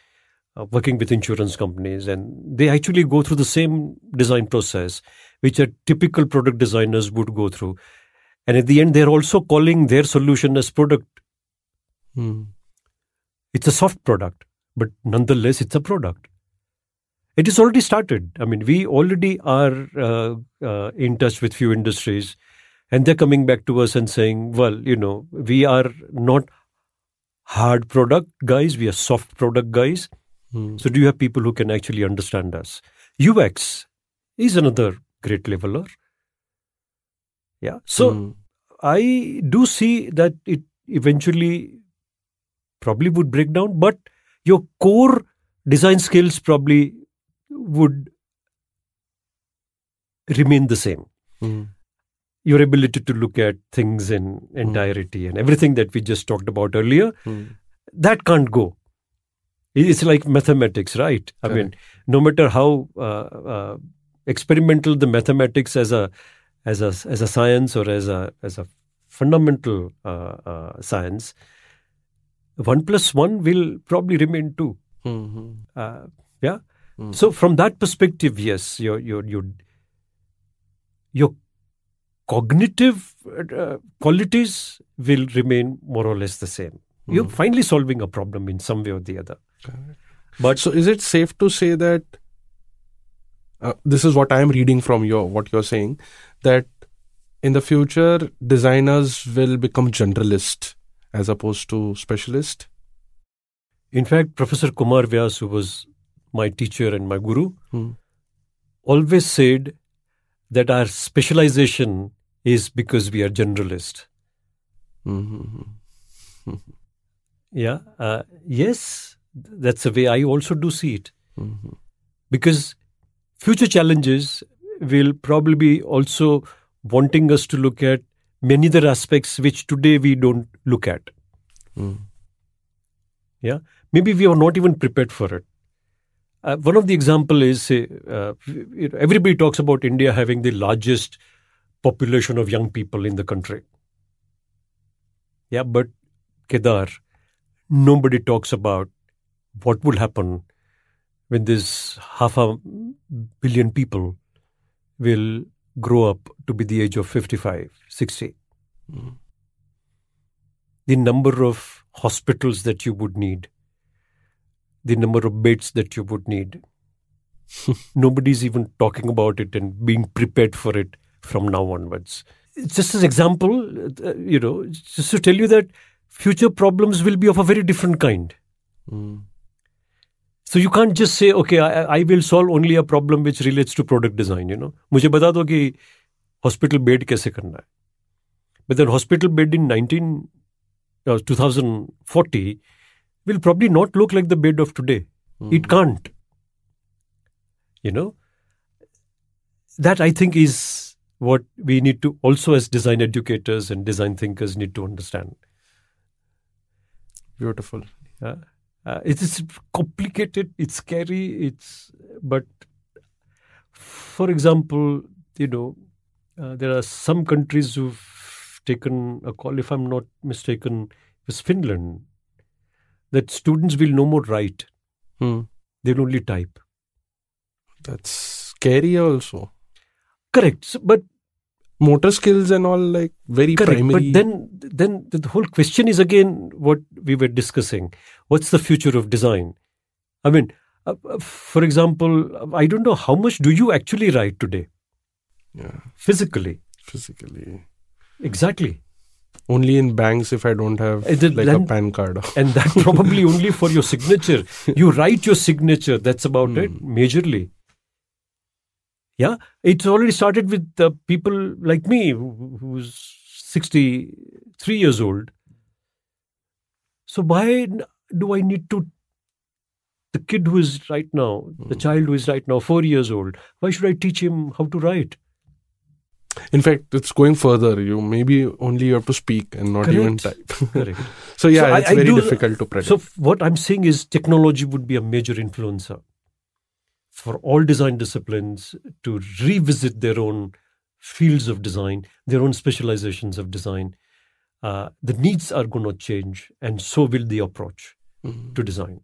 uh, working with insurance companies, and they actually go through the same design process, which a typical product designers would go through. And at the end, they're also calling their solution as product Hmm. it's a soft product, but nonetheless, it's a product. It is already started. I mean, we already are uh, uh, in touch with few industries, and they're coming back to us and saying, "Well, you know, we are not hard product guys; we are soft product guys. Hmm. So, do you have people who can actually understand us?" UX is another great leveler. Yeah. So. Hmm. I do see that it eventually probably would break down, but your core design skills probably would remain the same. Hmm. Your ability to look at things in entirety and everything that we just talked about earlier, Hmm. that can't go. It's like mathematics, right? I mean, no matter how uh, uh, experimental the mathematics as a as a as a science or as a as a fundamental uh, uh, science, one plus one will probably remain two. Hmm. Hmm. Uh, yeah. Mm. So from that perspective, yes, your your your your cognitive uh, qualities will remain more or less the same. You're finally solving a problem in some way or the other. But So, is it safe to say that uh, this is what I am reading from your what you're saying that in the future designers will become generalist as opposed to specialist? in fact, Professor Kumar Vyas, who was my teacher and my guru, Hmm. always said that our specialization is because we are generalist. Mm-hmm. Yeah. Uh, yes, that's the way I also do see it. Mm-hmm. Because future challenges will probably be also wanting us to look at many other aspects which today we don't look at. Mm. Yeah. Maybe we are not even prepared for it. Uh, one of the example is say, uh, everybody talks about India having the largest population of young people in the country. Yeah, but Kedar, nobody talks about what will happen when this half a billion people will grow up to be the age of 55, 60. Hmm. The number of hospitals that you would need, the number of beds that you would need. Nobody's even talking about it and being prepared for it from now onwards. Just as example, uh, you know, just to tell you that future problems will be of a very different kind. Mm. So you can't just say, okay, I, I will solve only a problem which relates to product design, you know. मुझे बता दो कि hospital bed कैसे करना है. But then hospital bed in 19, uh, 2040 will probably not look like the bed of today. It can't. You know, that I think is what we need to also as design educators and design thinkers need to understand. Beautiful. Yeah. Uh, it is complicated, it's scary, it's but for example, you know, uh, there are some countries who've taken a call, if I'm not mistaken, it was Finland, that students will no more write, Hmm. they'll only type. That's scary also. Correct. So, but Motor skills and all like very correct. primary. But then then the whole question is again what we were discussing. What's the future of design? I mean, uh, uh, for example, I don't know how much do you actually write today yeah, physically? physically. Exactly. Only in banks if I don't have Uh, the- like a then- PAN card. and that probably only for your signature. You write your signature. That's about it, majorly. Yeah, it's already started with uh, people like me, who, who's sixty-three years old. So why do I need to? The kid who is right now, the child who is right now four years old, why should I teach him how to write? In fact, it's going further. You maybe only you have to speak and not even type. Correct. so yeah, So it's I very do- difficult to predict. So what I'm saying is technology would be a major influencer for all design disciplines to revisit their own fields of design, their own specializations of design. Uh, the needs are going to change, and so will the approach Mhm. to design.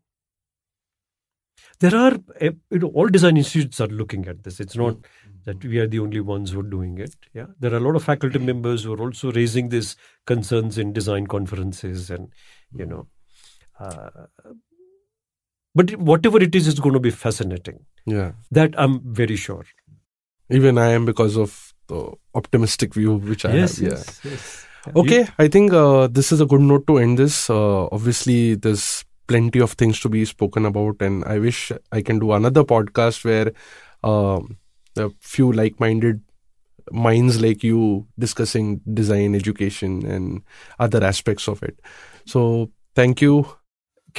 There are, uh, you know, all design institutes are looking at this. It's not that we are the only ones who are doing it. Yeah, there are a lot of faculty members who are also raising these concerns in design conferences, and you know, uh, but whatever it is, it's going to be fascinating. yeah, That I'm very sure. even I am because of the optimistic view which I have. Yeah. yes. Yeah, Okay, you- I think uh, this is a good note to end this. Uh, obviously, there's plenty of things to be spoken about, and I wish I can do another podcast where um a few like-minded minds like you discussing design, education, and other aspects of it. So, thank you.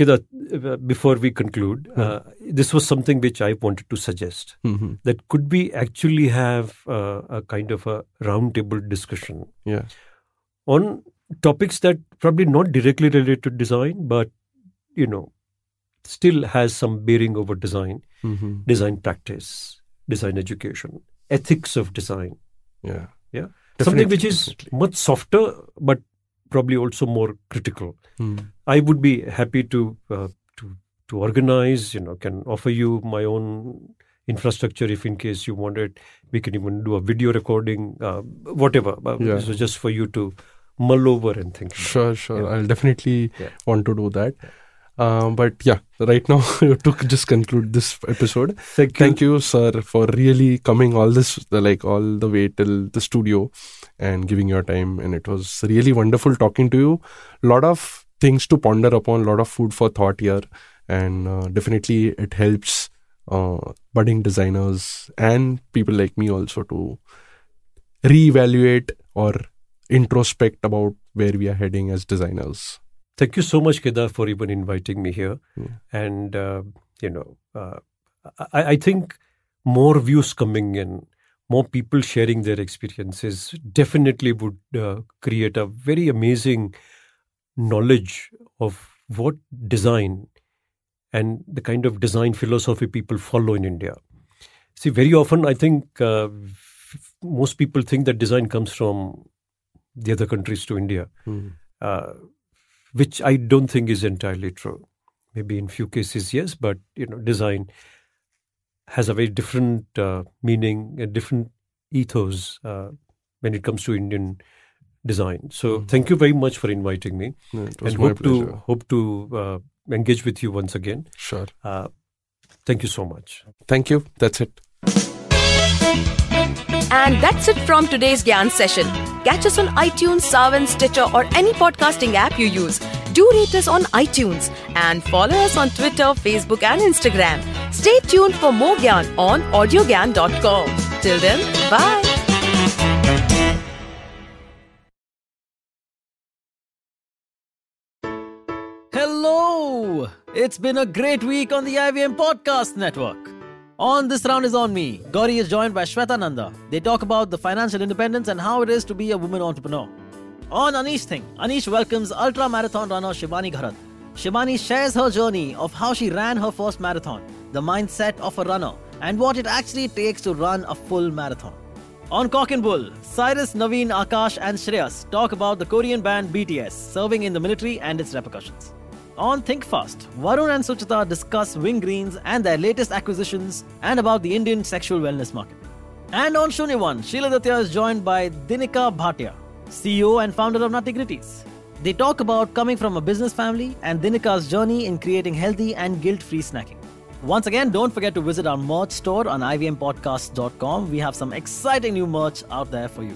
Uh, before we conclude, uh, this was something which I wanted to suggest. Mhm. That could we actually have uh, a kind of a roundtable discussion Yeah, on topics that probably not directly related to design, but you know, still has some bearing over design, hmm design practice, design education, ethics of design. yeah, Yeah, Definitely, something which is much softer, but probably also more critical. Mm. I would be happy to uh, to to organize. You know, can offer you my own infrastructure if in case you want it. We can even do a video recording, uh, whatever. Uh, Yeah. So just for you to mull over and think. about. Sure, sure. Yeah. I'll definitely Yeah. want to do that. Um, but yeah, right now to just conclude this episode. Thank you. Thank you, sir, for really coming all this like all the way till the studio and giving your time. And it was really wonderful talking to you. A lot of things to ponder upon, a lot of food for thought here, and uh, definitely it helps uh, budding designers and people like me also to reevaluate or introspect about where we are heading as designers. Thank you so much, Kedar, for even inviting me here. Yeah. And, uh, you know, uh, I, I think more views coming in, more people sharing their experiences definitely would uh, create a very amazing knowledge of what design and the kind of design philosophy people follow in India. See, very often I think uh, f- most people think that design comes from the other countries to India. Uh, which I don't think is entirely true. Maybe in few cases, yes, but you know, design has a very different uh, meaning, a different ethos uh, when it comes to Indian design. So, thank you very much for inviting me, Yeah, it was and my hope pleasure. to hope to uh, engage with you once again. Sure. Uh, thank you so much. Thank you. That's it. And that's it from today's Gyan session. Catch us on iTunes, Saavn, Stitcher, or any podcasting app you use. Do rate us on iTunes and follow us on Twitter, Facebook, and Instagram. Stay tuned for more Gyan on audiogyan.com. Till then, bye. Hello! It's been a great week on the IVM Podcast Network. On This Round is On Me, Gauri is joined by Shweta Nanda. They talk about the financial independence and how it is to be a woman entrepreneur. On Anish Thing, Anish welcomes ultra marathon runner Shivani Gharat. Shivani shares her journey of how she ran her first marathon, the mindset of a runner, and what it actually takes to run a full marathon. On Cock and Bull, Cyrus, Naveen, Akash, and Shreyas talk about the Korean band BTS serving in the military and its repercussions. On Think Fast, Varun and Suchita discuss Wingreens and their latest acquisitions and about the Indian sexual wellness market. And on Shunyawan, Sheila Datya is joined by Dinika Bhatia, CEO and founder of Nutty Gritties. They talk about coming from a business family and Dinika's journey in creating healthy and guilt-free snacking. Once again, don't forget to visit our merch store on ivmpodcast.com. We have some exciting new merch out there for you.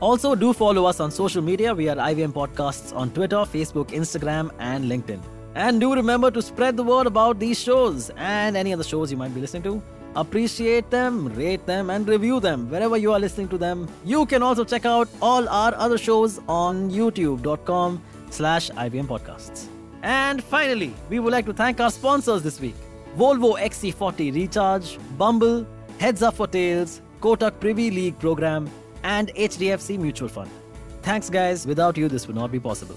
Also, do follow us on social media. We are IVM Podcasts on Twitter, Facebook, Instagram, and LinkedIn. And do remember to spread the word about these shows and any other shows you might be listening to. Appreciate them, rate them, and review them wherever you are listening to them. You can also check out all our other shows on youtube.com slash IVM Podcasts. And finally, we would like to thank our sponsors this week. Volvo XC40 Recharge, Bumble, Heads Up for Tails, Kotak Privy League Program, and HDFC Mutual Fund. Thanks, guys. Without you, this would not be possible.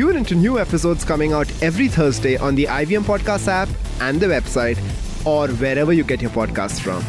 Tune into new episodes coming out every Thursday on the IVM Podcast app and the website, or wherever you get your podcasts from.